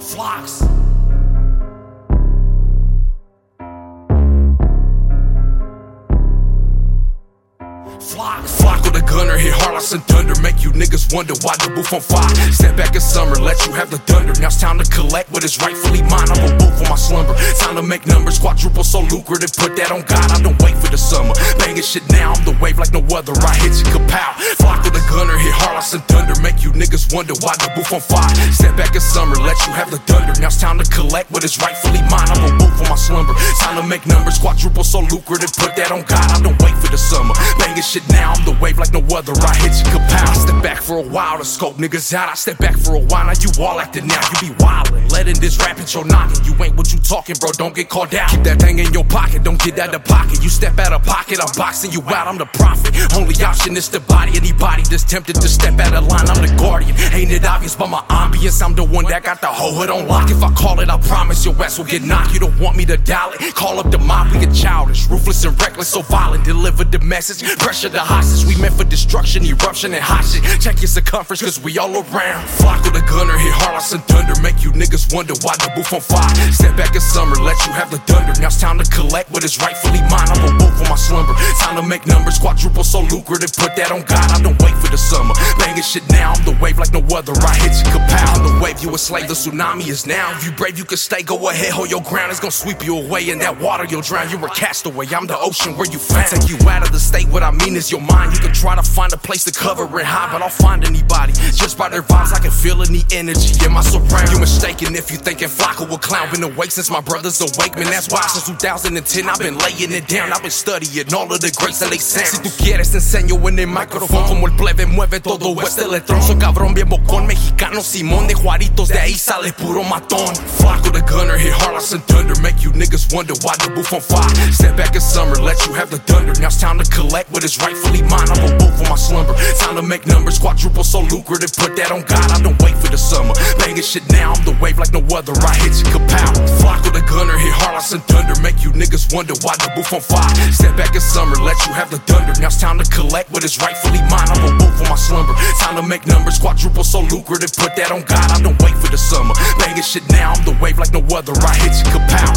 Flocks. Flock, flock with a gunner, hit hard like some thunder. Make you niggas wonder why the booth on fire. Step back in summer, let you have the thunder. Now it's time to collect what is rightfully mine. I'm a wolf for my slumber. Time to make numbers, quadruple so lucrative. Put that on God, I don't wait for the summer. Banging shit now, I'm the wave like no other. I hit you kapow. Flock with a gunner, hit hard like some thunder. Niggas wonder why the booth on fire. Step back in summer, let you have the thunder. Now it's time to collect what is rightfully mine. I'm a wolf for my slumber. Time to make numbers, quadruple so lucrative. Put that on God, I don't wait the summer. Banging shit now, I'm the wave like no other. I hit you kapow. I step back for a while to scope niggas out. I step back for a while, now you all acting now. You be wildin', letting this rap hit your noggin. You ain't what you talking, bro. Don't get called out. Keep that thing in your pocket, don't get out of pocket. You step out of pocket, I'm boxing you out. I'm the prophet. Only option is to body anybody that's tempted to step out of line. I'm the guardian. Ain't it obvious by my ambience? I'm the one that got the whole hood on lock. If I call it, I promise your ass will get knocked. You don't want me to dial it. Call up the mob, we get childish, ruthless and reckless, so violent. Deliver the message, pressure the hostage. We meant for destruction, eruption, and hot shit. Check your circumference, cause we all around. Flock with a gunner, hit hard like some thunder. Make you niggas wonder why the booth on fire. Step back in summer, let you have the thunder. Now it's time to collect what is rightfully mine. I'm a slumber. Time to make numbers, quadruple so lucrative. Put that on God, I don't wait for the summer. Banging shit now, I'm the wave like no other. I hit you kapow. The wave, you a slave, the tsunami is now. If you brave, you can stay, go ahead, hold your ground. It's gonna sweep you away in that water, you'll drown. You're a castaway, I'm the ocean where you found. Take you out of the state, mean is your mind. You can try to find a place to cover and hide, but I'll find anybody. Just by their vibes, I can feel any energy in my surround. You mistaken if you thinking Flako a clown. Been awake since my brother's awake, man. That's why since 2010 I've been laying it down. I've been studying all of the greats that they sound. Si tú quieres, te enseño en el micrófono. Como el plebe mueve todo este electrón. Soy cabrón, bien bocón, mexicano, Simón de Juaritos. De ahí sale puro matón. Flako the gunner, hit hard like some thunder. Make you niggas wonder why the booth on fire. Step back in summer, let you have the thunder. Now it's time to collect what is rightfully mine. I'm a wolf for my slumber. Time to make numbers, quadruple so lucrative. Put that on God, I don't wait for the summer. Banging shit now, I'm the wave like no other. I hit you kapow. Flock with a gunner, hit hard like some thunder. Make you niggas wonder why the booth on fire. Step back in summer, let you have the thunder. Now it's time to collect what is rightfully mine. A wolf for my slumber. Time to make numbers, quadruple so lucrative. Put that on God, I don't wait for the summer. Banging shit now, I'm the wave like no other. I hit you kapow.